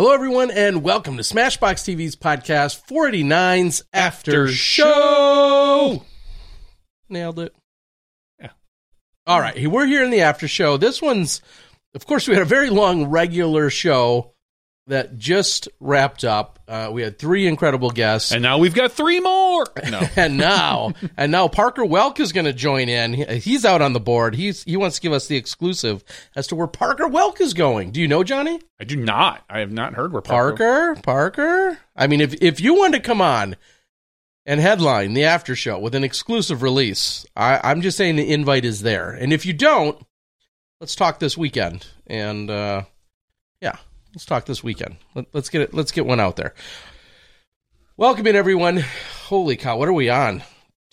Hello, everyone, and welcome to Smashbox TV's podcast 49's After Show. Nailed it. Yeah. All right, we're here in the after show. This one's, of course, we had a very long regular show that just wrapped up. Uh, we had three incredible guests. And now we've got three more. No. and now and now Parker Welck is going to join in. He- He's out on the board. He's he wants to give us the exclusive as to where Parker Welck is going. Do you know Johnny? I do not. I have not heard where Parker. Parker, Parker. I mean, if if you wanted to come on and headline the after show with an exclusive release, I, I'm just saying the invite is there. And if you don't, let's talk this weekend. And uh, yeah, let's talk this weekend. Let, let's get it. Let's get one out there. Welcome in, everyone. Holy cow, what are we on?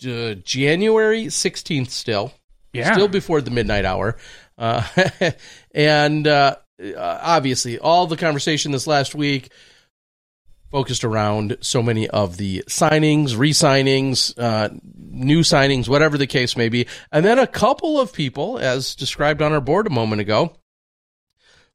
Uh, January 16th still. Yeah. Still before the midnight hour. Uh, and uh, uh, obviously, all the conversation this last week focused around so many of the signings, re signings, uh, new signings, whatever the case may be. And then a couple of people, as described on our board a moment ago,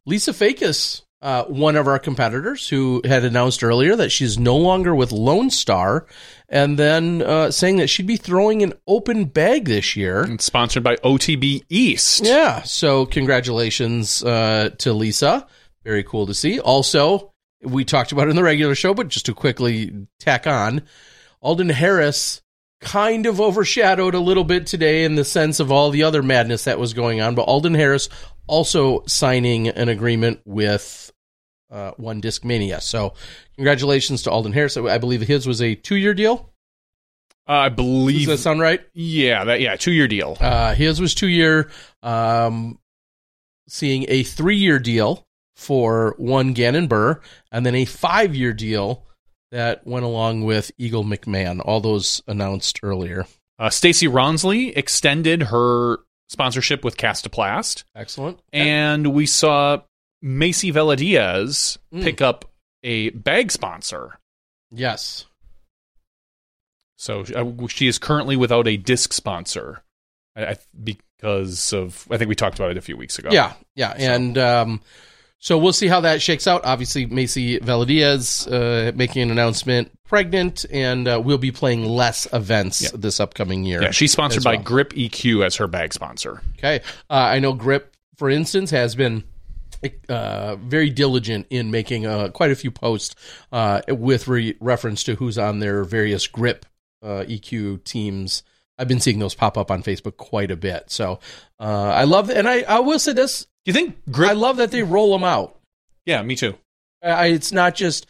Lisa Fajkus, uh, one of our competitors who had announced earlier that she's no longer with Lone Star, and then uh, saying that she'd be throwing an open bag this year. It's sponsored by OTB East. Yeah. So congratulations uh, to Lisa. Very cool to see. Also, we talked about it in the regular show, but just to quickly tack on, Alden Harris kind of overshadowed a little bit today in the sense of all the other madness that was going on. But Alden Harris also signing an agreement with uh, One Disc Mania. So congratulations to Alden Harris. I believe his was a two year deal. Uh, I Does believe. that sound right? yeah, that yeah, two year deal. Uh, his was two year, um, seeing a three year deal for one Gannon Buhr, and then a five year deal that went along with Eagle McMahon. All those announced earlier. Uh, Stacy Ronsley extended her sponsorship with Castoplast, Excellent. and we saw Macie Velediaz Mm. pick up a bag sponsor. yes. So uh, she is currently without a disc sponsor, because of I think we talked about it a few weeks ago. Yeah, yeah, and um, so we'll see how that shakes out. Obviously, Macie Velediaz uh, making an announcement, pregnant, and uh, we'll be playing less events Yeah. this upcoming year. yeah. She's sponsored by well. Grip EQ as her bag sponsor. Okay. Uh, I know Grip, for instance, has been uh, very diligent in making uh, quite a few posts uh, with re- reference to who's on their various Grip uh, EQ teams. I've been seeing those pop up on Facebook quite a bit. So uh, I love, and I, I will say this: Do you think Grip? I love that they roll them out. yeah, me too. I, it's not just,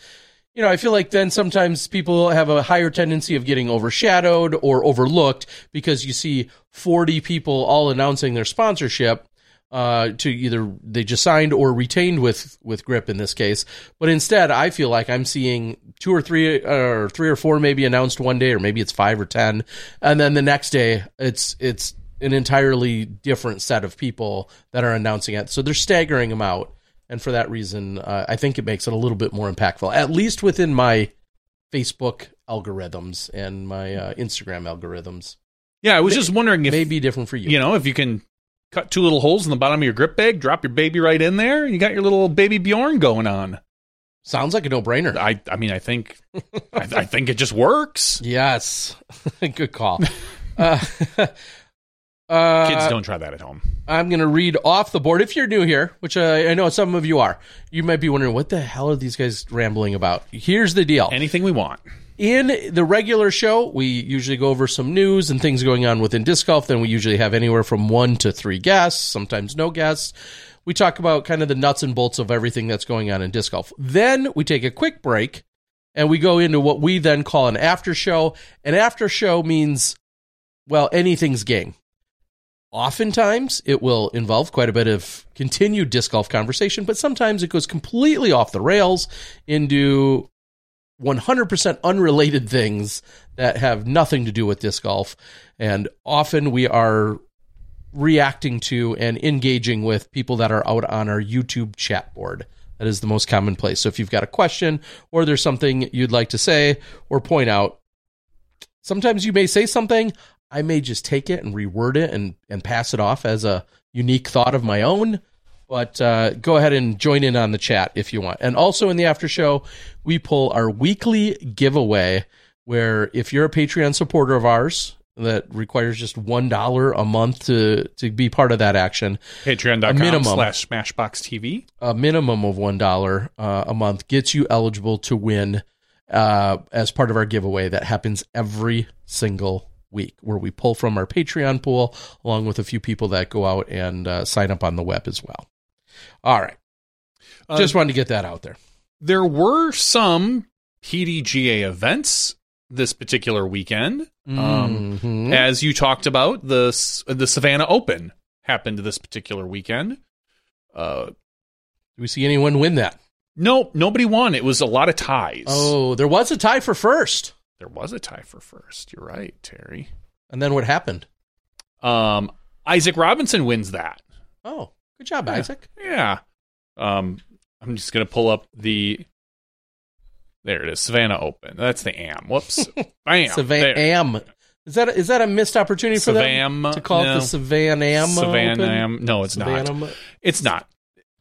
you know, I feel like then sometimes people have a higher tendency of getting overshadowed or overlooked because you see 40 people all announcing their sponsorship uh, to either they just signed or retained with with Grip in this case. But instead, I feel like I'm seeing two or three or three or four maybe announced one day, or maybe it's five or ten, and then the next day it's it's an entirely different set of people that are announcing it. So they're staggering them out, and for that reason, uh, I think it makes it a little bit more impactful, at least within my Facebook algorithms and my uh, Instagram algorithms. Yeah, I was just wondering if May be different for you. you know if you can cut two little holes in the bottom of your grip bag, drop your baby right in there, you got your little baby Bjorn going on. Sounds like a no-brainer. I I mean I think I, I think it just works. Yes, good call. uh, uh, Kids don't try that at home. I'm going to read off the board. If you're new here, which uh, I know some of you are, you might be wondering what the hell are these guys rambling about. Here's the deal. Anything we want. In the regular show, we usually go over some news and things going on within disc golf. Then we usually have anywhere from one to three guests, sometimes no guests. We talk about kind of the nuts and bolts of everything that's going on in disc golf. Then we take a quick break and we go into what we then call an after show. An after show means, well, anything's game. Oftentimes, it will involve quite a bit of continued disc golf conversation, but sometimes it goes completely off the rails into 100% unrelated things that have nothing to do with disc golf. And often we are reacting to and engaging with people that are out on our YouTube chat board. That is the most common place. So if you've got a question or there's something you'd like to say or point out, sometimes you may say something. I may just take it and reword it and, and pass it off as a unique thought of my own. But uh, go ahead and join in on the chat if you want. And also in the after show, we pull our weekly giveaway where if you're a Patreon supporter of ours that requires just one dollar a month to to be part of that action, Patreon.com minimum. slash Smashbox TV. a minimum of one dollar uh, a month gets you eligible to win uh, as part of our giveaway that happens every single week, where we pull from our Patreon pool along with a few people that go out and uh, sign up on the web as well. All right, Uh, just wanted to get that out there. there were some PDGA events this particular weekend. Um, Mhm. As you talked about, the the Savannah Open happened this particular weekend. Uh, Do we see anyone win that? no, nobody won. It was a lot of ties. Oh, there was a tie for first, there was a tie for first. You're right, Terry. and then what happened? Um, Isaac Robinson wins that. Oh, good job, Yeah. Isaac. Yeah. Um, I'm just gonna pull up the. There it is, Savannah Open. That's the AM. Whoops. Bam. Savannah Am. Is that a, is that a missed opportunity for them Savam- to call it the Savannah Am? Savannah Am. No, it's not. It's not.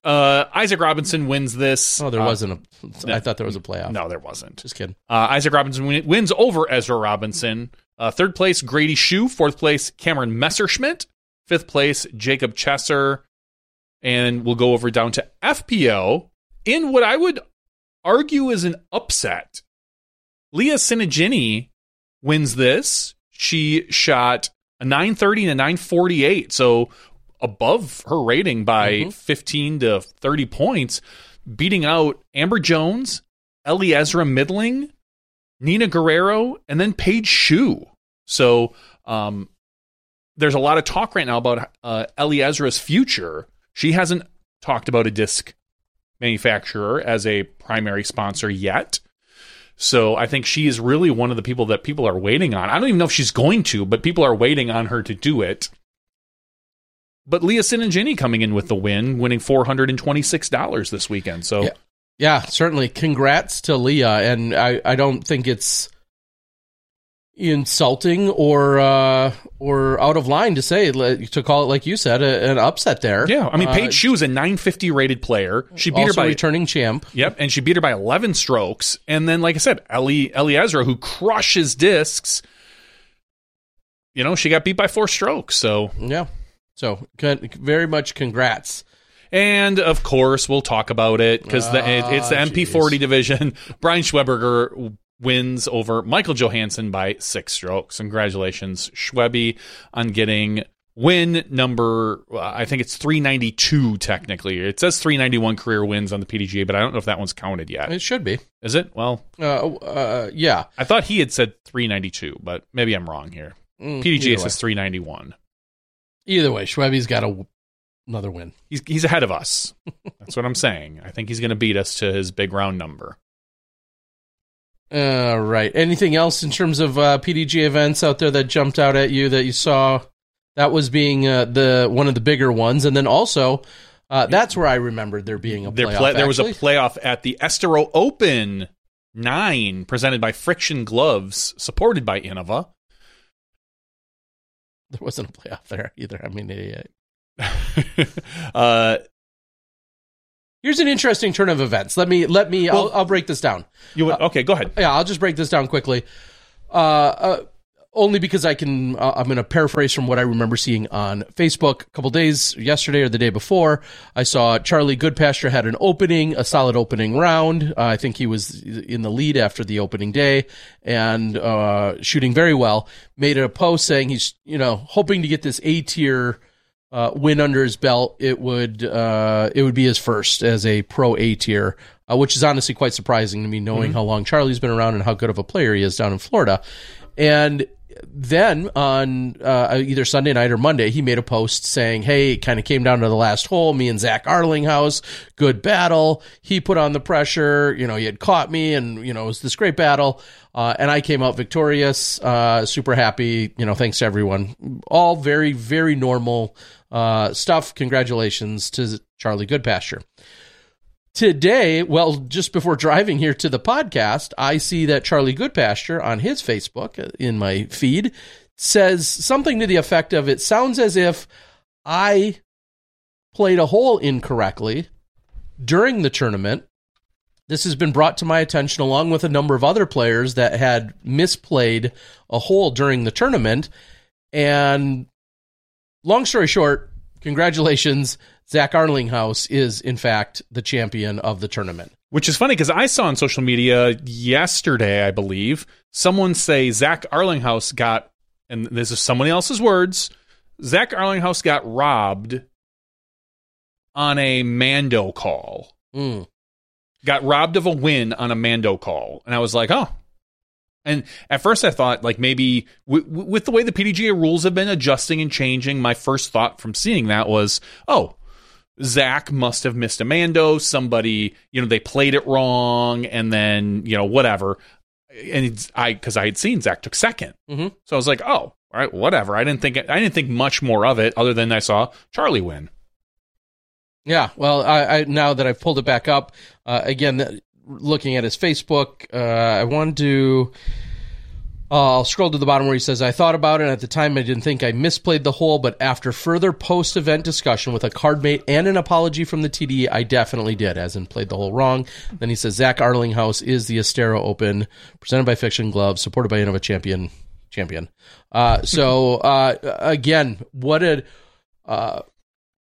Uh, Isaac Robinson wins this. Oh, there Uh, wasn't a. no. I thought there was a playoff. No, there wasn't. just kidding. Uh, Isaac Robinson win- wins over Ezra Robinson. Uh, third place, Grady Shue. Fourth place, Cameron Messerschmidt. Fifth place, Jacob Chesser. And we'll go over down to FPO in what I would argue is an upset. Leah Sinigini wins this. She shot a 930 and a 948. So above her rating by Mhm. 15 to 30 points, beating out Amber Jones, Ellie Ezra Middling, Nina Guerrero, and then Paige Shue. So um, there's a lot of talk right now about uh, Ellie Ezra's future. She hasn't talked about a disc manufacturer as a primary sponsor yet. So I think she is really one of the people that people are waiting on. I don't even know if she's going to, but people are waiting on her to do it. But Leah Sinigini coming in with the win, winning four hundred and twenty six dollars this weekend. So Yeah. Yeah, certainly. Congrats to Leah, and I, I don't think it's insulting or uh, or out of line to say to call it like you said a, an upset there. yeah, I mean Uh, Paige Shue is a nine fifty rated player. She beat her by returning champ. Yep, and she beat her by 11 strokes. And then, like I said, Ellie, Ezra, who crushes discs, you know, she got beat by four strokes. So, Yeah. So very much congrats. and of course, we'll talk about it because it, it's the Ah, MP40 jeez. division. Brian Schweberger wins over Michael Johansson by six strokes. Congratulations, Schwebby, on getting win number, uh, I think it's 392 technically. It says 391 career wins on the PDGA, but I don't know if that one's counted yet. It should be. Is it? Well, Uh, uh, yeah. I thought he had said 392, but maybe I'm wrong here. Mm, PDGA says 391. Either way, Schwebe's got a, another win. He's he's ahead of us. That's what I'm saying. I think he's going to beat us to his big round number. All right. Anything else in terms of uh, PDG events out there that jumped out at you that you saw That was being uh, the one of the bigger ones, and then also uh, that's where I remembered there being a There, playoff. play- there was a playoff at the Estero Open nine, presented by Friction Gloves, supported by Innova. there wasn't a playoff there either. I mean, it, uh, here's an interesting turn of events. Let me let me. I'll, I'll break this down. you would, okay? Go ahead. yeah, I'll just break this down quickly. Uh, uh, only because I can, uh, I'm going to paraphrase from what I remember seeing on Facebook a couple days yesterday or the day before. I saw Charlie Goodpasture had an opening, a solid opening round. Uh, I think he was in the lead after the opening day and uh, shooting very well. Made a post saying he's, you know, hoping to get this A tier uh, win under his belt. It would uh, it would be his first as a pro A tier, uh, which is honestly quite surprising to me, knowing how long Charlie's been around and how good of a player he is down in Florida. And then on uh, either Sunday night or Monday, he made a post saying, "Hey, it kind of came down to the last hole. Me and Zach Arlinghaus, good battle. He put on the pressure. You know, he had caught me, and you know, it was this great battle. Uh, and I came out victorious. Uh, super happy. You know, thanks to everyone. All very, very normal uh, stuff. Congratulations to Charlie Goodpasture." Today, well, just before driving here to the podcast, I see that Charlie Goodpasture on his Facebook uh, in my feed says something to the effect of it sounds as if I played a hole incorrectly during the tournament. This has been brought to my attention along with a number of other players that had misplayed a hole during the tournament. And long story short, congratulations. Zach Arlinghaus is, in fact, the champion of the tournament. Which is funny because I saw on social media yesterday, I believe, someone say Zach Arlinghaus got, and this is someone else's words, Zach Arlinghaus got robbed on a Mando call. Mm. Got robbed of a win on a Mando call. And I was like, oh. And at first I thought, like, maybe w- w- with the way the PDGA rules have been adjusting and changing, my first thought from seeing that was, oh, Zach must have missed a Mando. Somebody, you know, they played it wrong, and then you know whatever. And it's, I, because I had seen Zach took 2nd Mhm. so I was like, oh, all right, whatever. I didn't think I didn't think much more of it, other than I saw Charlie win. Yeah, well, I, I now that I've pulled it back up uh, again, looking at his Facebook, uh, I wanted to. Uh, I'll scroll to the bottom where he says, "I thought about it. and At the time, I didn't think I misplayed the hole, but after further post-event discussion with a cardmate and an apology from the TD, I definitely did, as in played the hole wrong." Then he says, "Zach Arlinghaus is the Estero Open, presented by Friction Gloves, supported by Innova Champion." Champion. Uh, so uh, again, what a uh,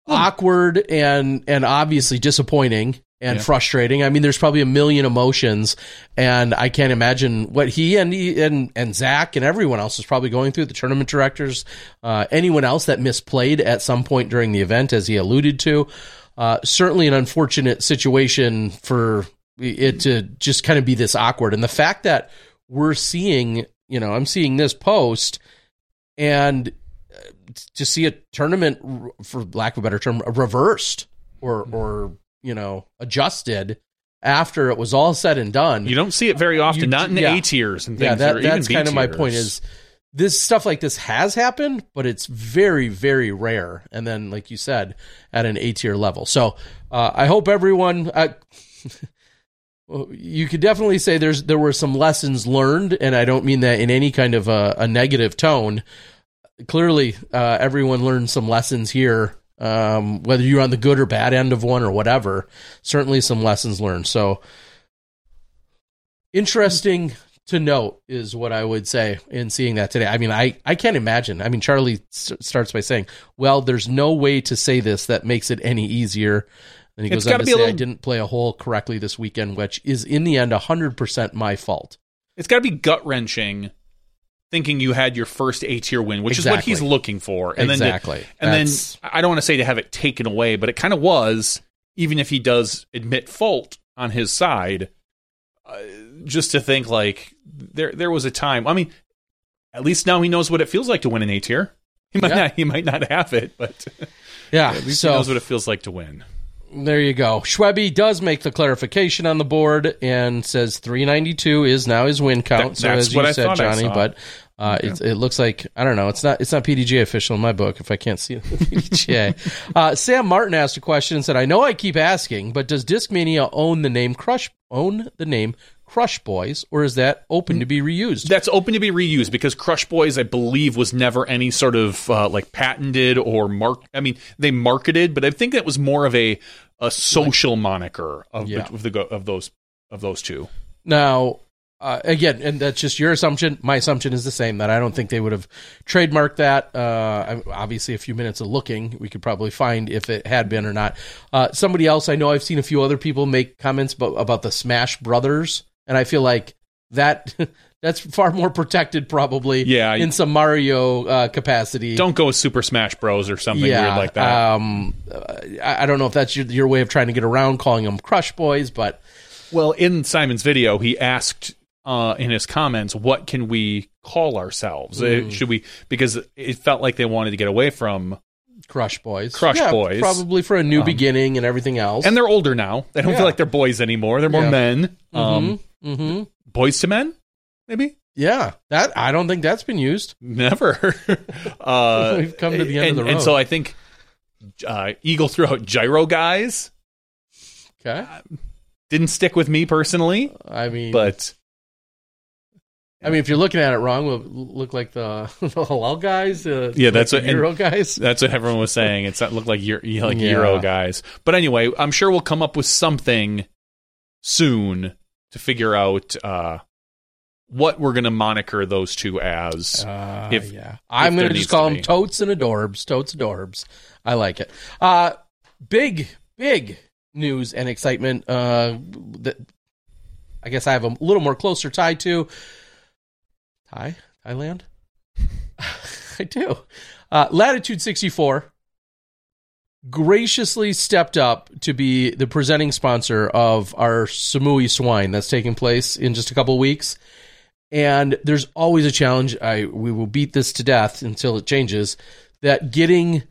awkward and and obviously disappointing and Yeah. frustrating. I mean, there's probably a million emotions, and I can't imagine what he and he and and Zach and everyone else is probably going through. The tournament directors, uh, anyone else that misplayed at some point during the event, as he alluded to. Uh, certainly an unfortunate situation for it to just kind of be this awkward, and the fact that we're seeing, you know, I'm seeing this post and to see a tournament, for lack of a better term, reversed or or you know adjusted after it was all said and done. You don't see it very often, You- not in yeah. A tiers and things. yeah, that, that's kind of my point. Is this stuff like this has happened, but it's very very rare. And then, like you said, at an A tier level. So uh, I hope everyone. Uh, you could definitely say there's there were some lessons learned, and I don't mean that in any kind of a, a negative tone. Clearly, uh, everyone learned some lessons here, um, whether you're on the good or bad end of one or whatever. Certainly, some lessons learned. So, interesting to note is what I would say in seeing that today. I mean, I, I can't imagine. I mean, Charlie starts by saying, "Well, there's no way to say this that makes it any easier." And he It's goes on to say, "I didn't play a hole correctly this weekend, which is in the end 100% my fault." It's got to be gut wrenching, thinking you had your first A tier win, which is what he's looking for, and Exactly. then to, and That's- then I don't want to say to have it taken away, but it kind of was, even if he does admit fault on his side, uh, just to think like there there was a time. I mean, at least now he knows what it feels like to win an A tier. He might Yeah. not he might not have it, but Yeah. at least he knows what it feels like to win. There you go. Schwebby does make the clarification on the board and says 392 is now his win count. That- so that's as what you I said, I Johnny, saw. but Uh, it, it looks like I don't know. It's not. It's not PDGA official in my book. If I can't see it, PDGA. uh, Sam Martin asked a question and said, "I know I keep asking, but does Discmania own the name Crush? Own the name Crush Boys, or is that open to be reused?" That's open to be reused because Crush Boys, I believe, was never any sort of uh, like patented or mark. I mean, they marketed, but I think that was more of a a social moniker of, Yeah. of the of those of those two. Now, uh, again, and that's just your assumption. My assumption is the same that I don't think they would have trademarked that. Uh, obviously, a few minutes of looking, we could probably find if it had been or not. Uh, somebody else, I know I've seen a few other people make comments about, about the Smash Brothers, and I feel like that that's far more protected, probably. Yeah, in some Mario uh, capacity. Don't go with Super Smash Bros or something weird like that. Um, I, I don't know if that's your, your way of trying to get around calling them Crush Boys, but well, in Simon's video, he asked uh, in his comments, "What can we call ourselves? Uh, Should we?" Because it felt like they wanted to get away from, Crush Boys. Crush Yeah, Boys. Probably for a new beginning and everything else. and they're older now. They don't Yeah. feel like they're boys anymore. They're more Yeah. men. Um, hmm boys to men, maybe. Yeah, that I don't think that's been used. Never. uh, We've come to the end and, of the road. And so I think uh, Eagle throughout gyro guys Okay, didn't stick with me personally, I mean, but I mean, if you're looking at it wrong, will look like the, the halal guys. Uh, Yeah, that's like what- Euro guys. that's what everyone was saying. It's not look like you're like Yeah. Euro guys. But anyway, I'm sure we'll come up with something soon to figure out uh, what we're going to moniker those two as. Uh, If- yeah, I'm going to just call to them totes and adorbs. Totes adorbs. I like it. Uh, big, big news and excitement. Uh, that I guess I have a little more closer tie to. Thai, Thailand. I do. Uh, Latitude 64 graciously stepped up to be the presenting sponsor of our Samui Swine that's taking place in just a couple weeks and there's always a challenge. I we will beat this to death until it changes. That getting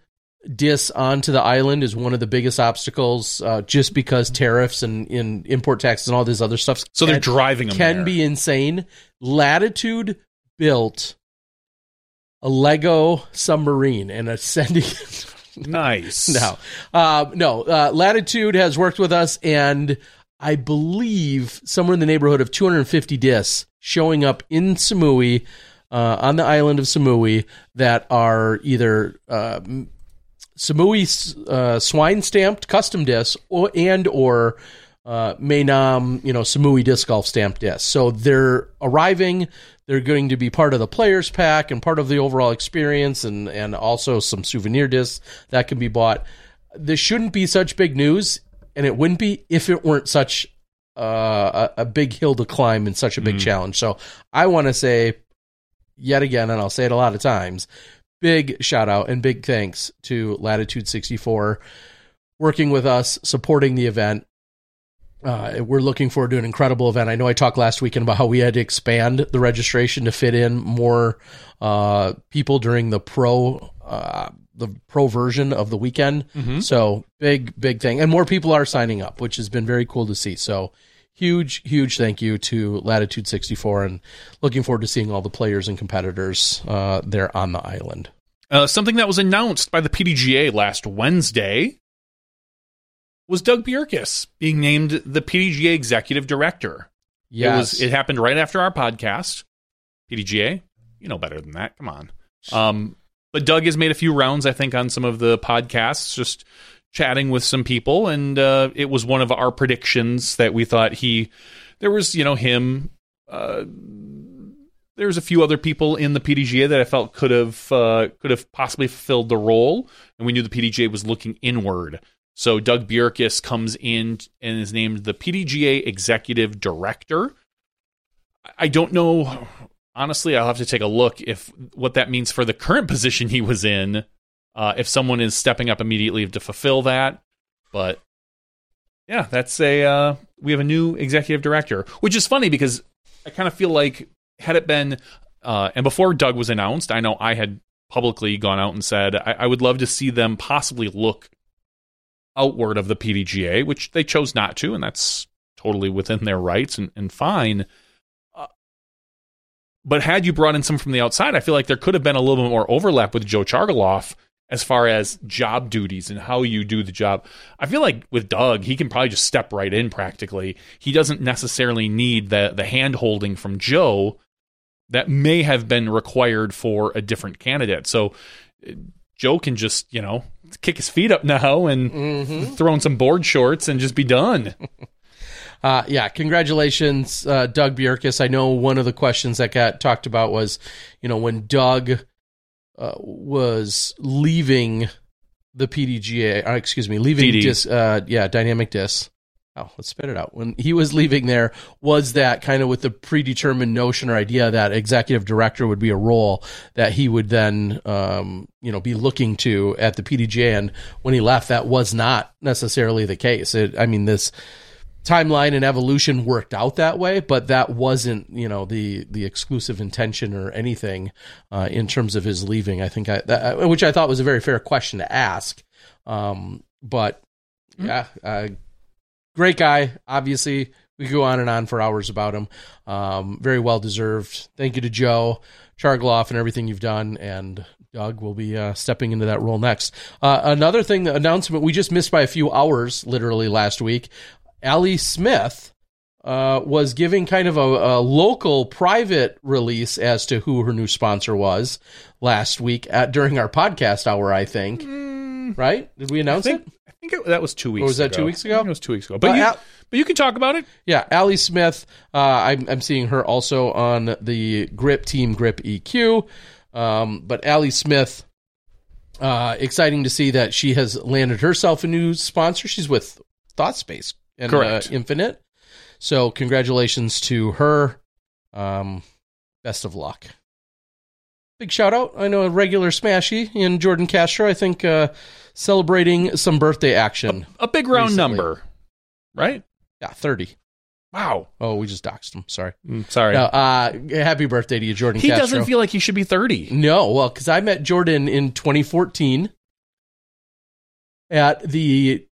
dis onto the island is one of the biggest obstacles, uh, just because tariffs and in import taxes and all this other stuff. So they're can- driving them can there. be insane. Latitude built a Lego submarine and a sending. nice. No, uh, no. Uh, Latitude has worked with us, and I believe somewhere in the neighborhood of 250 discs showing up in Samui, uh, on the island of Samui, that are either uh, Samui uh, swine stamped custom discs, or and or uh, Maynam, you know, Samui disc golf stamped discs. So they're arriving. They're going to be part of the players pack and part of the overall experience, and and also some souvenir discs that can be bought. This shouldn't be such big news, and it wouldn't be if it weren't such uh, a, a big hill to climb and such a big challenge. So I want to say yet again, and I'll say it a lot of times, big shout out and big thanks to Latitude 64 working with us, supporting the event. Uh, we're looking forward to an incredible event. I know I talked last weekend about how we had to expand the registration to fit in more uh, people during the pro uh, the pro version of the weekend. So big big thing, and more people are signing up, which has been very cool to see. So huge huge thank you to Latitude 64, and looking forward to seeing all the players and competitors uh, there on the island. Uh, something that was announced by the PDGA last Wednesday was Doug Bjerkaas being named the PDGA executive director. It was it happened right after our podcast. PDGA, you know better than that. Come on. Um, but Doug has made a few rounds, I think, on some of the podcasts, just chatting with some people, and uh, it was one of our predictions that we thought he. There was, you know, him. Uh, there's a few other people in the PDGA that I felt could have uh, could have possibly fulfilled the role, and we knew the PDGA was looking inward. So Doug Bjerkaas comes in and is named the PDGA Executive Director. I don't know. Honestly, I'll have to take a look if what that means for the current position he was in. Uh, if someone is stepping up immediately to fulfill that, but yeah, that's a uh, we have a new executive director, which is funny because I kind of feel like had it been uh, and before Doug was announced, I know I had publicly gone out and said I, I would love to see them possibly look outward of the PDGA, which they chose not to, and that's totally within their rights and, and fine. Uh, but had you brought in some from the outside, I feel like there could have been a little bit more overlap with Joe Chargoloff as far as job duties and how you do the job. I feel like with Doug, he can probably just step right in practically. He doesn't necessarily need the the hand holding from Joe that may have been required for a different candidate. So Joe can just, you know, kick his feet up now and Mm-hmm. throw in some board shorts and just be done. Uh, yeah, congratulations, uh, Doug Bjerkaas. I know one of the questions that got talked about was, you know, when Doug uh, was leaving the PDGA, uh, excuse me, leaving dis, uh, yeah, Dynamic Disc. Oh, let's spit it out. When he was leaving there, was that kind of with the predetermined notion or idea that executive director would be a role that he would then, um, you know, be looking to at the PDGA? And when he left, that was not necessarily the case. It, I mean, this timeline and evolution worked out that way, but that wasn't you know the the exclusive intention or anything uh, in terms of his leaving. I think I that, which I thought was a very fair question to ask. Um, but yeah, uh, great guy. Obviously, we could go on and on for hours about him. Um, very well deserved. Thank you to Joe Chargloff and everything you've done and. Doug will be uh, stepping into that role next. Uh, another thing, the announcement we just missed by a few hours, literally last week. Ali Smith uh, was giving kind of a, a local private release as to who her new sponsor was last week at, during our podcast hour, I think. Right? Did we announce think it? I think it, that was two weeks. Ago. Was that ago. two weeks ago? It was two weeks ago. But Uh, you, Al- but you can talk about it. Yeah, Allie Smith. Uh, I'm, I'm seeing her also on the Grip Team Grip EQ. Um, but Allie Smith, uh, exciting to see that she has landed herself a new sponsor. She's with ThoughtSpace and Correct. Uh, Infinite. So congratulations to her. Um, best of luck. Big shout out. I know a regular Smashy in Jordan Castro. I think uh, celebrating some birthday action. A big round Recently. number, right? Yeah, 30. Wow. Oh, we just doxed him. Sorry. Mm, sorry. No, uh, happy birthday to you, Jordan he Castro. doesn't feel like he should be 30. no, well, because I met Jordan in 2014 at the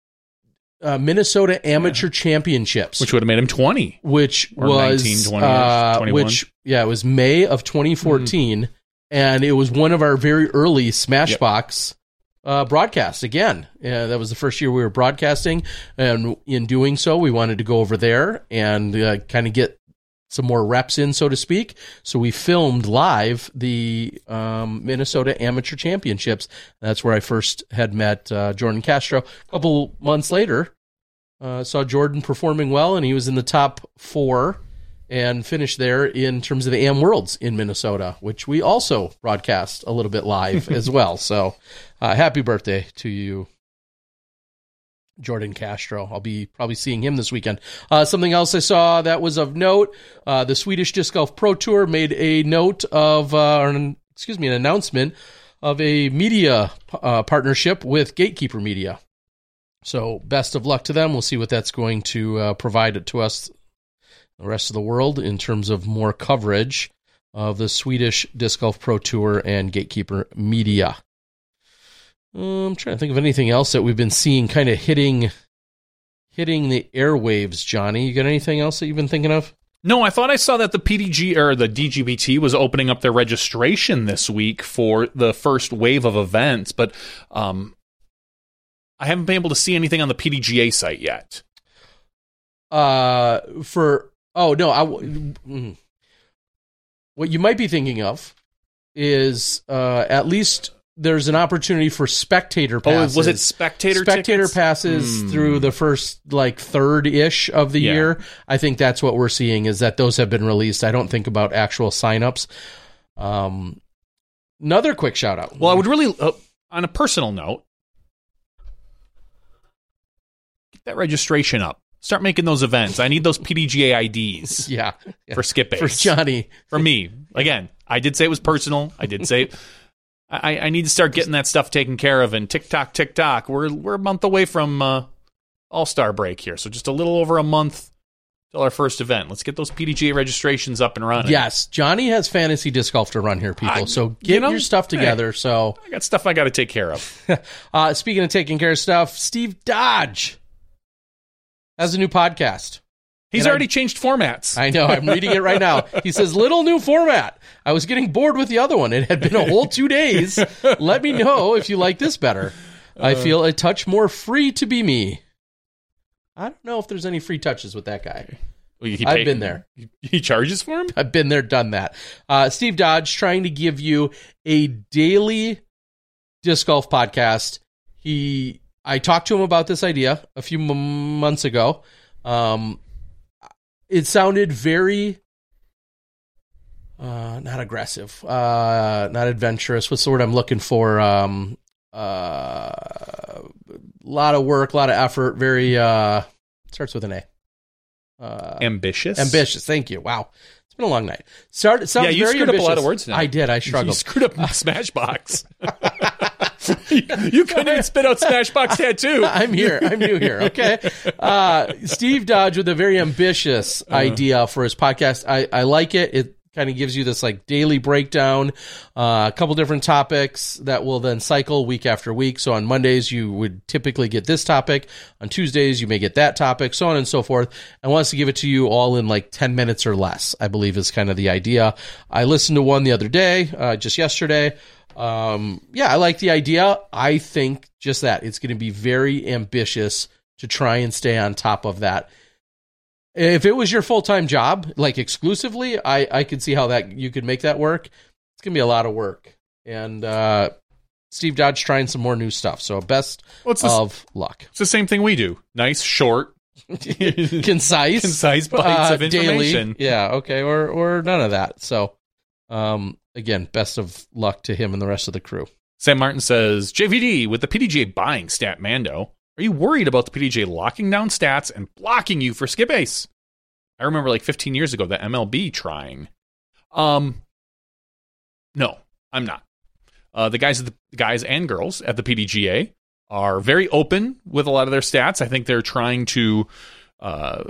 uh, Minnesota Amateur Championships, Which would have made him 20. which or was 19, 20 uh, 21. which yeah, it was May of 2014, and it was one of our very early Smashbox uh, broadcasts. Again, uh, that was the first year we were broadcasting, and in doing so, we wanted to go over there and uh, kind of get some more reps in, so to speak. So we filmed live the um, Minnesota Amateur Championships. That's where I first had met uh, Jordan Castro. A couple months later, uh, saw Jordan performing well, and he was in the top four and finish there in terms of the AM Worlds in Minnesota, which we also broadcast a little bit live as well. So, uh, happy birthday to you, Jordan Castro. I'll be probably seeing him this weekend. Uh, something else I saw that was of note: uh, the Swedish Disc Golf Pro Tour made a note of, uh, or an, excuse me, an announcement of a media uh, partnership with Gatekeeper Media. So, best of luck to them. We'll see what that's going to uh, provide to us, the rest of the world, in terms of more coverage of the Swedish Disc Golf Pro Tour and Gatekeeper Media. Um, I'm trying to think of anything else that we've been seeing kind of hitting hitting the airwaves, Johnny. You got anything else that you've been thinking of? No, I thought I saw that the PDG or the DGPT was opening up their registration this week for the first wave of events, but um, I haven't been able to see anything on the PDGA site yet. Uh, for oh no, I mm. what you might be thinking of is uh at least there's an opportunity for spectator Oh, passes. was it spectator spectator tickets? passes Hmm. through the first like third ish of the Yeah. year. I think that's what we're seeing is that those have been released. I don't think about actual signups. Um, another quick shout out. Well, I would really, uh, on a personal note, get that registration up. Start making those events. I need those PDGA IDs yeah, yeah. for skip for. Johnny. for me. Again, I did say it was personal. I did say I, I need to start getting that stuff taken care of. And TikTok, TikTok, we're we're a month away from uh, All Star break here, so just a little over a month till our first event. Let's get those PDGA registrations up and running. Yes, Johnny has fantasy disc golf to run here, people. I- so you get know, your stuff hey. together. So, I got stuff I got to take care of. uh, speaking of taking care of stuff, Steve Dodge has a new podcast. He's And I- already changed formats. I know. I'm reading it right now. He says, "Little new format. I was getting bored with the other one. It had been a whole two days. Let me know if you like this better. I feel a touch more free to be me. I don't know if there's any free touches with that guy. Well, he I've been there. He charges for him. I've been there, done that. Uh, Steve Dodge trying to give you a daily disc golf podcast. He, I talked to him about this idea a few m- months ago. Um, it sounded very, uh, not aggressive, uh, not adventurous. What's the word I'm looking for? Um, uh, a lot of work, a lot of effort. Very, uh, starts with an A. Uh, Ambitious. Ambitious. Thank you. Wow. It's been a long night. Start, Yeah, you very screwed up a lot of words. I did. I struggled. You screwed up Smashbox. you couldn't even spit out Smashbox tattoo. I'm here. I'm new here. Okay. Uh, Steve Dodge with a very ambitious Uh-huh. idea for his podcast. I, I like it. It kind of gives you this like daily breakdown, uh, a couple different topics that will then cycle week after week. So on Mondays, you would typically get this topic. On Tuesdays, you may get that topic, so on and so forth. And wants to give it to you all in like 10 minutes or less, I believe is kind of the idea. I listened to one the other day, uh, just yesterday. Um, yeah, I like the idea. I think just that it's going to be very ambitious to try and stay on top of that. If it was your full time job, like exclusively, I I could see how that you could make that work. It's gonna be a lot of work, and uh, Steve Dodge trying some more new stuff. So best Well, the, of luck. it's the same thing we do. Nice, short, Concise, concise bites uh, of information. Daily. Yeah, okay, or or none of that. So, um, again, best of luck to him and the rest of the crew. Sam Martin says, JVD, with the PDGA buying Statmando, are you worried about the PDGA locking down stats and blocking you for skip ace? I remember like 15 years ago the MLB trying. Um, no, I'm not. Uh, the guys, the guys and girls at the PDGA are very open with a lot of their stats. I think they're trying to uh,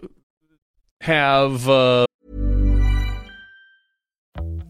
have uh,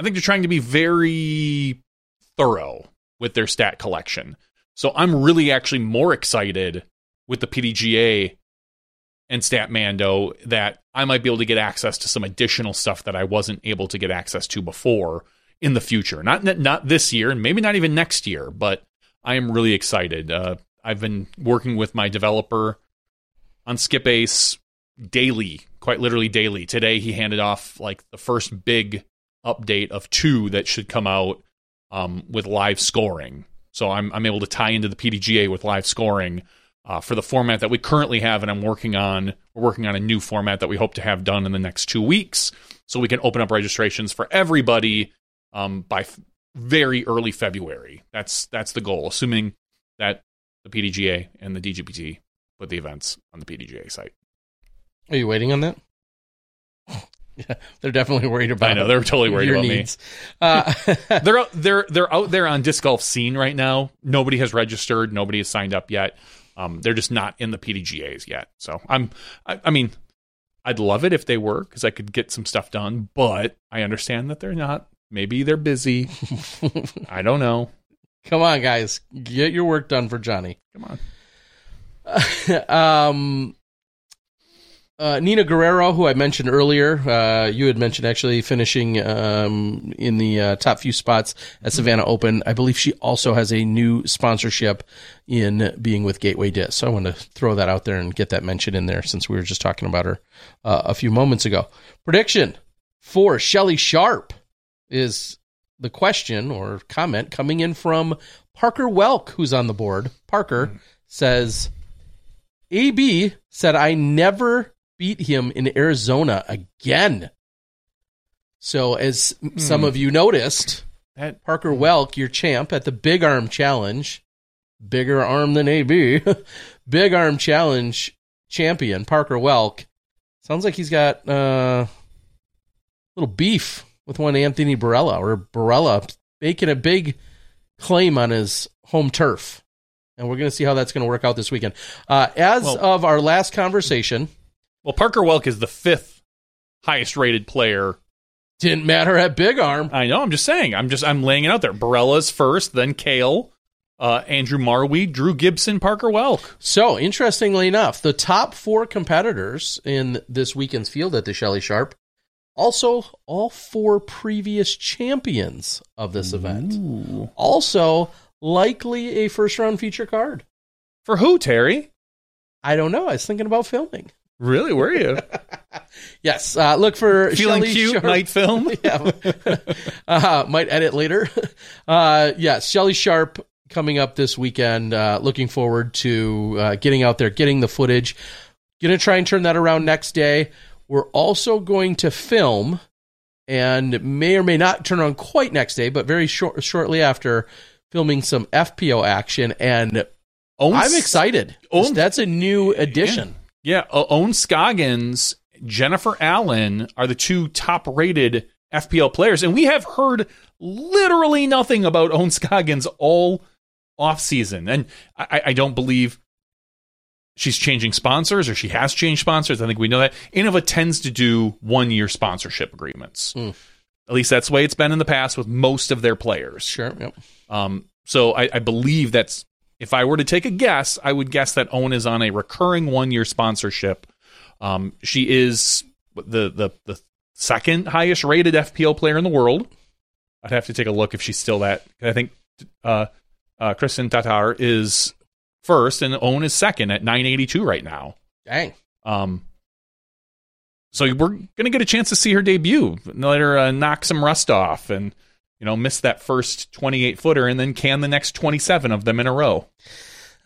I think they're trying to be very thorough with their stat collection. So I'm really actually more excited with the PDGA and Statmando that I might be able to get access to some additional stuff that I wasn't able to get access to before in the future. Not not this year and maybe not even next year, but I am really excited. Uh, I've been working with my developer on Skip Ace daily, quite literally daily. Today he handed off like the first big update of two that should come out um, with live scoring. So I'm I'm able to tie into the PDGA with live scoring uh, for the format that we currently have, and I'm working on we're working on a new format that we hope to have done in the next two weeks, so we can open up registrations for everybody um, by f- very early February. That's that's the goal, assuming that the PDGA and the DGPT put the events on the PDGA site. Are you waiting on that? they're definitely worried about. I know they're totally worried about needs. Uh, me. they're out, they're they're out there on disc golf scene right now. Nobody has registered. Nobody has signed up yet. Um, they're just not in the PDGAs yet. So I'm, I, I mean, I'd love it if they were because I could get some stuff done. But I understand that they're not. Maybe they're busy. I don't know. Come on, guys, get your work done for Johnny. Come on. um, uh, Nina Guerrero, who I mentioned earlier, uh, you had mentioned actually finishing um, in the uh, top few spots at Savannah Open. I believe she also has a new sponsorship in being with Gateway Disc. So I want to throw that out there and get that mentioned in there since we were just talking about her uh, a few moments ago. Prediction for Shelly Sharp is the question or comment coming in from Parker Welck, who's on the board. Parker says, AB said, I never beat him in Arizona again. So, as some of you noticed, That Parker Welck, your champ at the Big Arm Challenge, bigger arm than AB, Big Arm Challenge champion, Parker Welck, sounds like he's got uh, a little beef with one Anthony Barela, or Barela making a big claim on his home turf. And we're going to see how that's going to work out this weekend. Uh, as Well- of our last conversation, well, Parker Welck is the fifth highest rated player. didn't matter at Big Arm. I know. I'm just saying. I'm just I'm laying it out there. Barela's first, then Kale, uh, Andrew Marwede, Drew Gibson, Parker Welk. So, interestingly enough, the top four competitors in this weekend's field at the Shelley Sharp, also all four previous champions of this event. Also, likely a first round feature card. For who, Terry? I don't know. I was thinking about filming. Really? Were you Yes, uh, look for feeling Shelley cute? Sharp. Night film. yeah. uh, might edit later. Uh, yes, Shelly Sharp coming up this weekend. Uh, looking forward to uh, getting out there, getting the footage. Going to try and turn that around next day. We're also going to film and may or may not turn on quite next day, but very short, shortly after filming some FPO action. And Ohn I'm excited. Ohn- That's a new addition. Yeah, uh, Ohn Scoggins, Jennifer Allen are the two top rated FPO players. And we have heard literally nothing about Ohn Scoggins all off season. And I, I don't believe she's changing sponsors or she has changed sponsors. I think we know that. Innova tends to do one year sponsorship agreements. Mm. At least that's the way it's been in the past with most of their players. Sure. Yep. Um, so I, I believe that's if I were to take a guess, I would guess that Ohn is on a recurring one year sponsorship. Um, she is the the the second highest rated FPO player in the world. I'd have to take a look if she's still that. I think uh, uh, Kristin Tattar is first, and Ohn is second at 982 right now. Dang. Um, so we're gonna get a chance to see her debut, let her uh, knock some rust off, and you know miss that first 28 footer, and then can the next 27 of them in a row.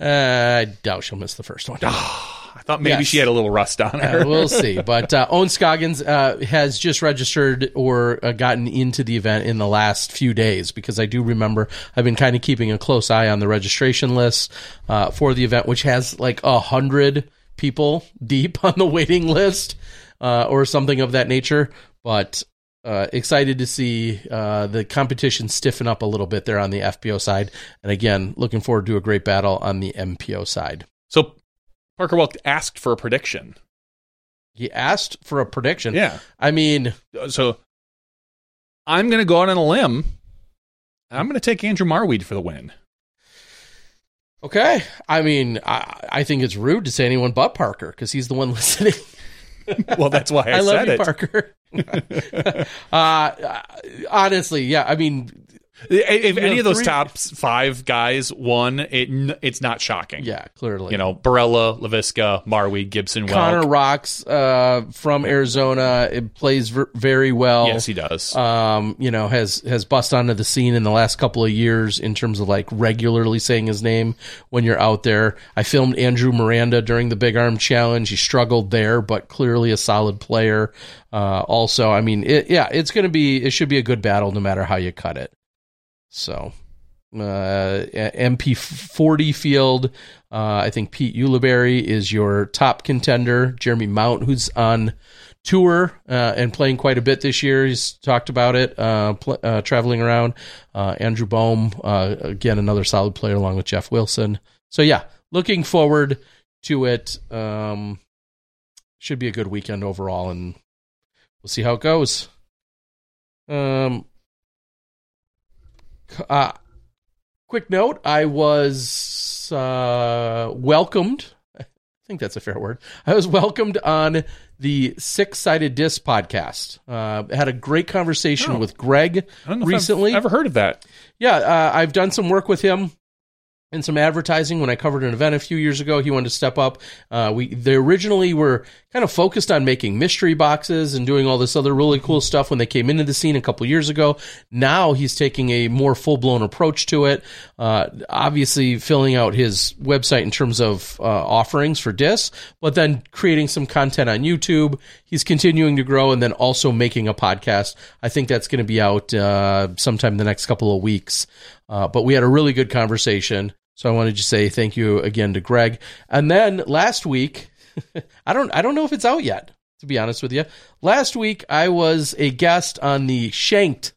Uh, I doubt she'll miss the first one. I thought maybe Yes. she had a little rust on her. Uh, we'll see. But uh, Ohn Scoggins uh, has just registered or uh, gotten into the event in the last few days because I do remember I've been kind of keeping a close eye on the registration list uh, for the event, which has like a hundred people deep on the waiting list uh, or something of that nature. But uh, excited to see uh, the competition stiffen up a little bit there on the FPO side, and again, looking forward to a great battle on the MPO side. so Parker Welck asked for a prediction. He asked for a prediction. Yeah. I mean, So I'm going to go out on a limb. I'm going to take Andrew Marwede for the win. okay. I mean, I, I think it's rude to say anyone but Parker because he's the one listening. Well, that's why I, I, love said you, it. Parker. uh, honestly, yeah. I mean, If You any of those three- top five guys won, it it's not shocking. yeah, clearly. You know, Barela, Laviska, Marwede, Gibson, Connor Welk. Rocks uh, from Arizona. It plays ver- very well. Yes, he does. um, you know, has has bust onto the scene in the last couple of years in terms of like regularly saying his name when you're out there. I filmed Andrew Miranda during the Big Arm Challenge. He struggled there, but clearly a solid player. Uh, also, I mean, it, yeah, it's going to be, it should be a good battle no matter how you cut it. So, uh, MP40 field. Uh, I think Pete Ulibarri is your top contender. Jeremy Mount, who's on tour uh, and playing quite a bit this year. He's talked about it, uh, pl- uh, traveling around. Uh, Andrew Bohm, uh, again, another solid player along with Jeff Wilson. So, yeah, looking forward to it. Um, should be a good weekend overall, and we'll see how it goes. Um, uh, quick note I was uh, welcomed I think that's a fair word. I was welcomed on the Six Sided Disc podcast. Uh, had a great conversation Oh. with Greg I don't know if I've recently. ever heard of that. Yeah, uh, I've done some work with him and some advertising when I covered an event a few years ago. He wanted to step up. Uh, we they originally were kind of focused on making mystery boxes and doing all this other really cool stuff when they came into the scene a couple years ago. Now he's taking a more full blown approach to it. Uh, obviously, filling out his website in terms of uh, offerings for discs, but then creating some content on YouTube. He's continuing to grow and then also making a podcast. I think that's going to be out uh, sometime in the next couple of weeks. Uh, but we had a really good conversation. So I wanted to say thank you again to Greg. And then last week, I don't I don't know if it's out yet, to be honest with you. Last week I was a guest on the Shanked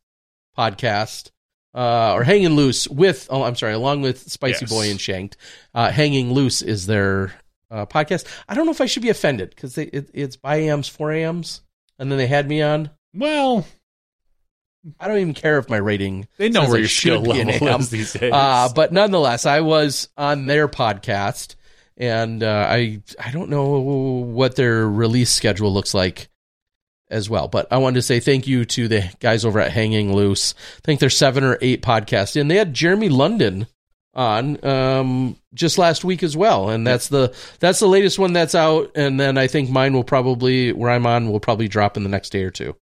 podcast. Uh, or hanging loose with oh I'm sorry along with Spicy Yes. Boy and Shanked, uh, hanging loose is their uh, podcast. I don't know if I should be offended because it, it's by AMs four AMs, and then they had me on. Well, I don't even care if my rating they know where your skill should be an level is these days. Uh, but nonetheless, I was on their podcast, and uh, I I don't know what their release schedule looks like as well. But I wanted to say thank you to the guys over at Hanging Loose. I think they're seven or eight podcasts and They had Jeremy London on um, just last week as well, and that's the that's the latest one that's out. And then I think mine will probably where I'm on will probably drop in the next day or two.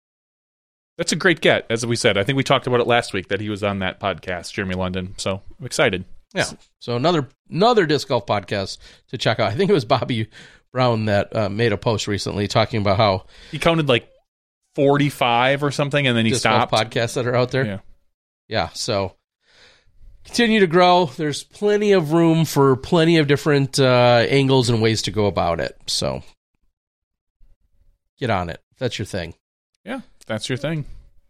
That's a great get, as we said. I think we talked about it last week that he was on that podcast, Jeremy London. So I'm excited. Yeah. So another another disc golf podcast to check out. I think it was Bobby Brown that uh, made a post recently talking about how He counted like 45 or something, and then he disc golf stopped. podcasts that are out there. Yeah. Yeah. So continue to grow. There's plenty of room for plenty of different uh, angles and ways to go about it. So get on it. That's your thing. Yeah, that's your thing.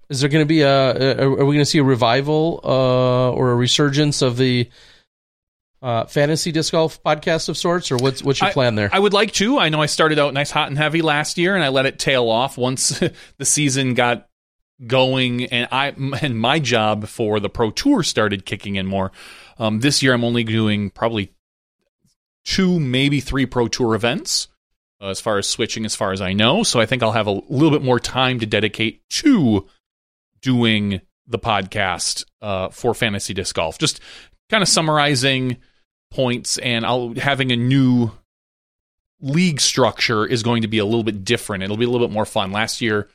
Is there going to be a? Are we going to see a revival uh, or a resurgence of the uh, fantasy disc golf podcast of sorts, or what's what's your I- plan there? I would like to. I know I started out nice, hot, and heavy last year, and I let it tail off once the season got going, and I and my job for the pro tour started kicking in more. Um, this year, I'm only doing probably two, maybe three pro tour events. Uh, as far as switching, as far as I know, so I think I'll have a little bit more time to dedicate to doing the podcast uh, for fantasy disc golf. Just kind of summarizing points, and I'll having a new league structure is going to be a little bit different. It'll be a little bit more fun. Last year,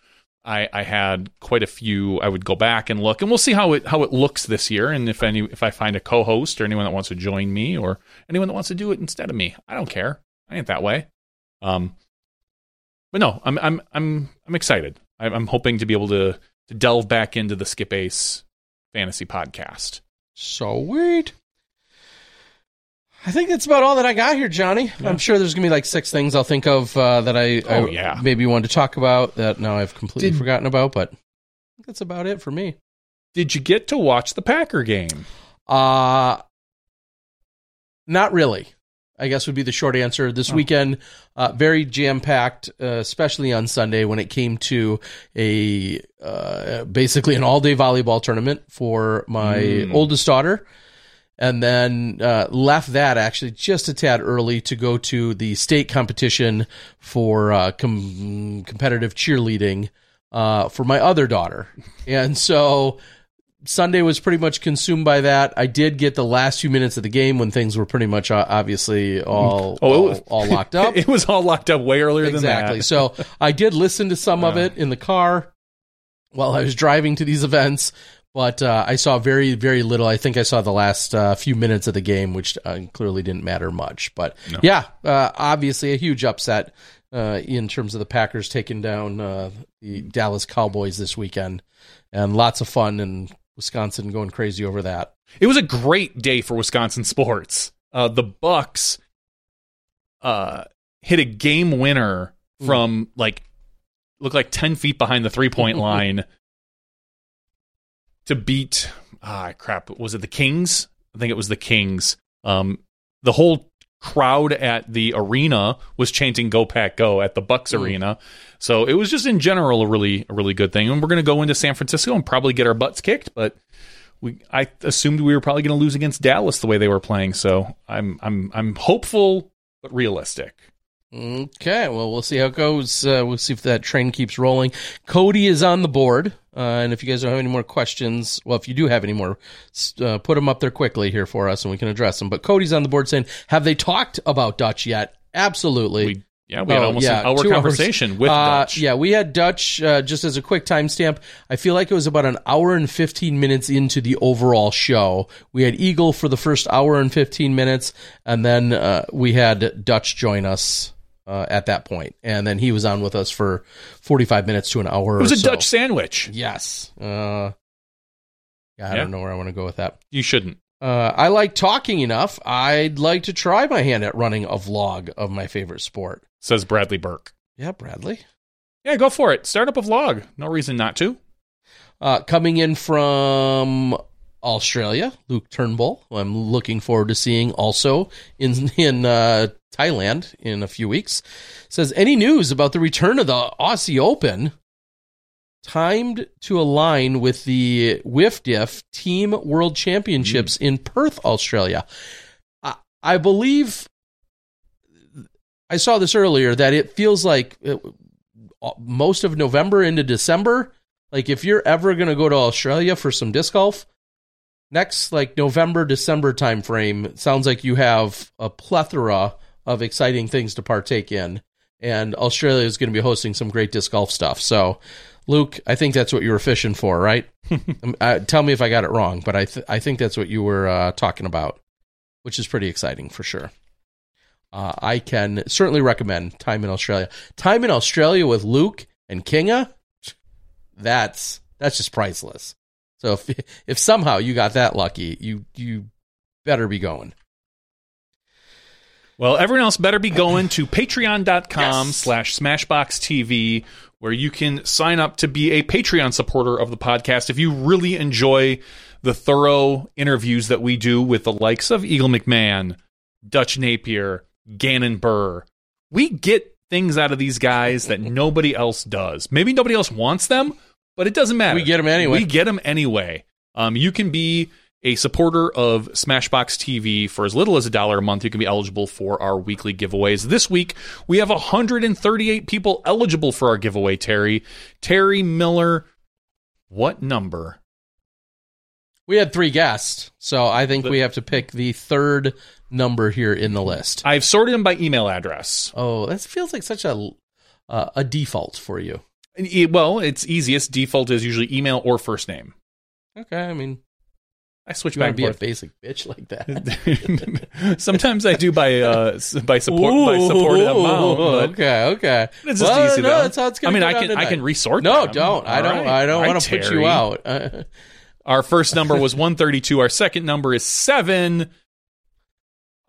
I, I had quite a few. I would go back and look, and we'll see how it how it looks this year, and if any if I find a co-host or anyone that wants to join me or anyone that wants to do it instead of me, I don't care. I ain't that way. Um, but no, I'm I'm I'm I'm excited. I'm, hoping to be able to to delve back into the Skip Ace fantasy podcast. So sweet. I think that's about all that I got here, Johnny. I'm sure there's gonna be like six things I'll think of uh, that I, Oh, I yeah. maybe wanted to talk about that now I've completely Did- forgotten about, but I think that's about it for me. Did you get to watch the Packer game? Uh not really. I guess would be the short answer. This Oh. weekend, uh, very jam packed, uh, especially on Sunday when it came to a uh, basically an all day volleyball tournament for my Mm. oldest daughter, and then uh, left that actually just a tad early to go to the state competition for uh, com- competitive cheerleading uh, for my other daughter, and so. Sunday was pretty much consumed by that. I did get the last few minutes of the game when things were pretty much uh, obviously all Oh, all, was- all locked up. it was all locked up way earlier exactly. than that. Exactly. So I did listen to some of it in the car while I was driving to these events, but uh, I saw very very little. I think I saw the last uh, few minutes of the game, which uh, clearly didn't matter much. But No. yeah, uh, obviously a huge upset uh, in terms of the Packers taking down uh, the Dallas Cowboys this weekend, and lots of fun and Wisconsin going crazy over that. It was a great day for Wisconsin sports. Uh, the Bucks uh, hit a game winner from like looked like ten feet behind the three point line to beat ah crap was it the Kings? I think it was the Kings. Um, the whole crowd at the arena was chanting "Go Pack Go" at the Bucks Mm. arena. So it was just in general a really a really good thing. And we're going to go into San Francisco and probably get our butts kicked, but we I assumed we were probably going to lose against Dallas the way they were playing. So I'm I'm I'm hopeful but realistic. Okay, well, we'll see how it goes. Uh, we'll see if that train keeps rolling. Cody is on the board, uh, and if you guys don't have any more questions, well, if you do have any more, uh, put them up there quickly here for us, and we can address them. But Cody's on the board saying, "Have they talked about Dutch yet?" Absolutely. We, yeah, we had Oh, almost yeah, an hour two hours. conversation with Uh, Dutch. Yeah, we had Dutch uh, just as a quick timestamp. I feel like it was about an hour and 15 minutes into the overall show. We had Eagle for the first hour and 15 minutes, and then uh, we had Dutch join us uh, at that point. And then he was on with us for 45 minutes to an hour It was or a so. Dutch sandwich. Yes. Uh, yeah, I Yeah. don't know where I want to go with that. You shouldn't. Uh, I like talking enough. I'd like to try my hand at running a vlog of my favorite sport. Says Bradley Burke. Yeah, Bradley. Yeah, go for it. Start up a vlog. No reason not to. Uh, coming in from Australia, Luke Turnbull, who I'm looking forward to seeing also in in uh, Thailand in a few weeks, says any news about the return of the Aussie Open, timed to align with the WFDF Team World Championships mm. in Perth, Australia. I, I believe I saw this earlier that it feels like it, most of November into December. Like if you're ever going to go to Australia for some disc golf, next like November December timeframe sounds like you have a plethora of exciting things to partake in, and Australia is going to be hosting some great disc golf stuff. So, Luke, I think that's what you were fishing for, right? Um, uh, tell me if I got it wrong, but I th- I think that's what you were uh, talking about, which is pretty exciting for sure. Uh, I can certainly recommend time in Australia. Time in Australia with Luke and Kinga, that's that's just priceless. So if if somehow you got that lucky, you you better be going. Well, everyone else better be going to patreon.com Yes. slash smashboxtv where you can sign up to be a Patreon supporter of the podcast. If you really enjoy the thorough interviews that we do with the likes of Eagle McMahon, Dutch Napier, Gannon Buhr, we get things out of these guys that nobody else does. Maybe nobody else wants them, but it doesn't matter. We get 'em anyway. We get them anyway. Um, you can be a supporter of Smashbox TV for as little as a dollar a month. You can be eligible for our weekly giveaways. This week, we have 138 people eligible for our giveaway, Terry. Terry Miller, what number? We had three guests, so I think we have to pick the third number here in the list. I've sorted them by email address. Oh, that feels like such a uh, a default for you. Well, it's easiest. Default is usually email or first name. Okay, I mean, I switch you back to be and a basic bitch like that. Sometimes I do by uh, by support by supported Ooh, amount. Okay, okay. It's just Well, easy no, though. that's how it's I gonna mean, I can I can resort. No, them. don't. I don't. right. I don't want to put you out. Uh, Our first number was 132. Our second number is seven.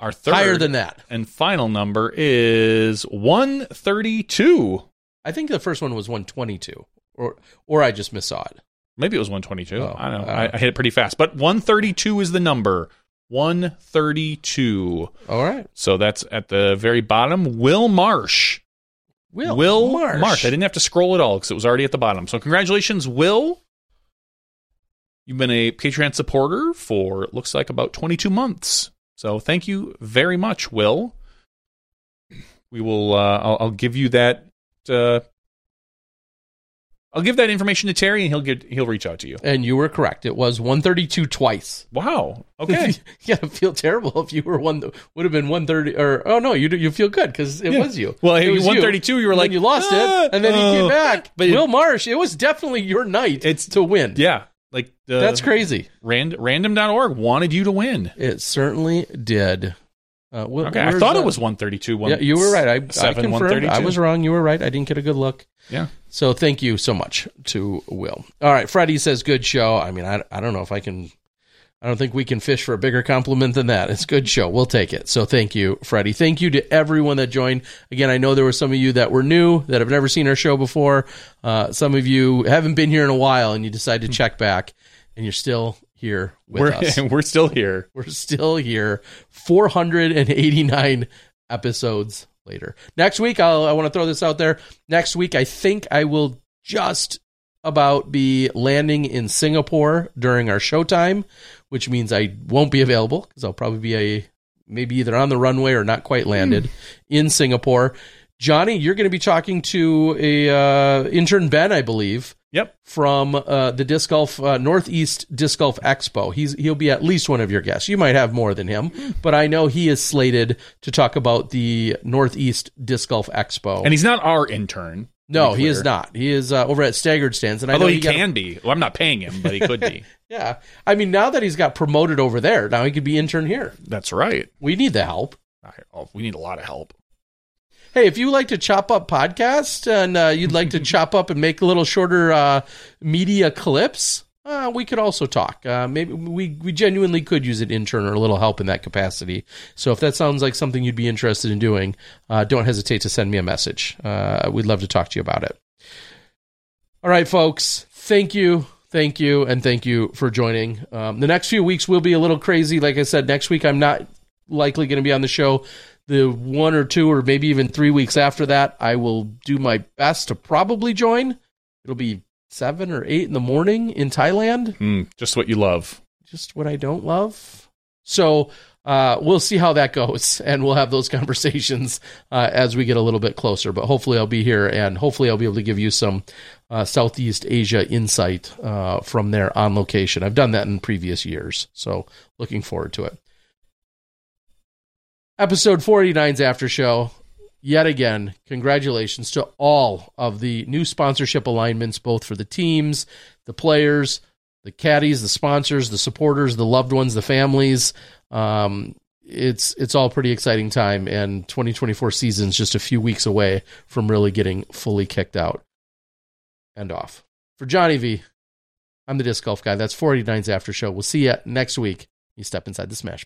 Our third higher than that. and final number is 132. I think the first one was 122, or or I just missaw it. Maybe it was 122. Oh, I don't know. uh, I, I hit it pretty fast, but 132 is the number. 132. All right, So that's at the very bottom. Will Marsh. Will Will Marsh. I didn't have to scroll at all because it was already at the bottom. So congratulations, Will. You've been a Patreon supporter for it looks like about 22 months. So thank you very much, Will. We will. Uh, I'll, I'll give you that. Uh, I'll give that information to Terry, and he'll get. He'll reach out to you. And you were correct. It was 132 twice. Wow. Okay. yeah, feel terrible if you were one that would have been 130 or oh no, you you feel good because it Yeah. was you. Well, it was 132, you were like, you lost "Ah, it, and then you oh." came back. But Will Marsh, it was definitely your night. It's- to win. yeah. Like uh, that's crazy. Rand, random.org wanted you to win. It certainly did. Uh, wh- Okay, I thought that? it was 132. One, Yeah, you were right. I, I confirmed. 132. I was wrong. You were right. I didn't get a good look. Yeah. So thank you so much to Will. All right, Freddie says good show. I mean, I, I don't know if I can. I don't think we can fish for a bigger compliment than that. It's a good show. We'll take it. So thank you, Freddie. Thank you to everyone that joined. Again, I know there were some of you that were new that have never seen our show before. Uh, some of you haven't been here in a while, and you decided to check back, and you're still here with We're, us. we're still here. We're still here 489 episodes later. Next week, I'll, I want to throw this out there. Next week, I think I will just about be landing in Singapore during our showtime, which means I won't be available because I'll probably be a maybe either on the runway or not quite landed in Singapore. Johnny, you're going to be talking to a uh, intern Ben, I believe, Yep. from uh, the disc golf uh, Northeast Disc Golf Expo. He's he'll be at least one of your guests. You might have more than him, but I know he is slated to talk about the Northeast Disc Golf Expo. And he's not our intern. no, he is not. He is uh, over at Staggered Stands, and I Although know he got a- can be. Well, I'm not paying him, but he could be. yeah, I mean, now that he's got promoted over there, now he could be intern here. That's right. We need the help. I- oh, we need a lot of help. Hey, if you like to chop up podcasts and uh, you'd like to chop up and make a little shorter uh, media clips, uh, we could also talk. Uh, maybe we we genuinely could use an intern or a little help in that capacity. So if that sounds like something you'd be interested in doing, uh, don't hesitate to send me a message. Uh, we'd love to talk to you about it. All right, folks. Thank you. Thank you. And thank you for joining. Um, the next few weeks will be a little crazy. Like I said, next week I'm not likely going to be on the show. The one or two or maybe even three weeks after that, I will do my best to probably join. It'll be seven or eight in the morning in Thailand Hmm, just what you love. just what I don't love. So uh, we'll see how that goes, and we'll have those conversations uh, as we get a little bit closer. But hopefully, I'll be here, and hopefully, I'll be able to give you some uh, Southeast Asia insight uh, from there on location. I've done that in previous years, so looking forward to it. Episode 49's after show. Yet again, congratulations to all of the new sponsorship alignments, both for the teams, the players, the caddies, the sponsors, the supporters, the loved ones, the families. Um, it's it's all pretty exciting time, and 2024 season's just a few weeks away from really getting fully kicked out and off. For Johnny V, I'm the disc golf guy. That's 49's after show. We'll see you next week. You step inside the smash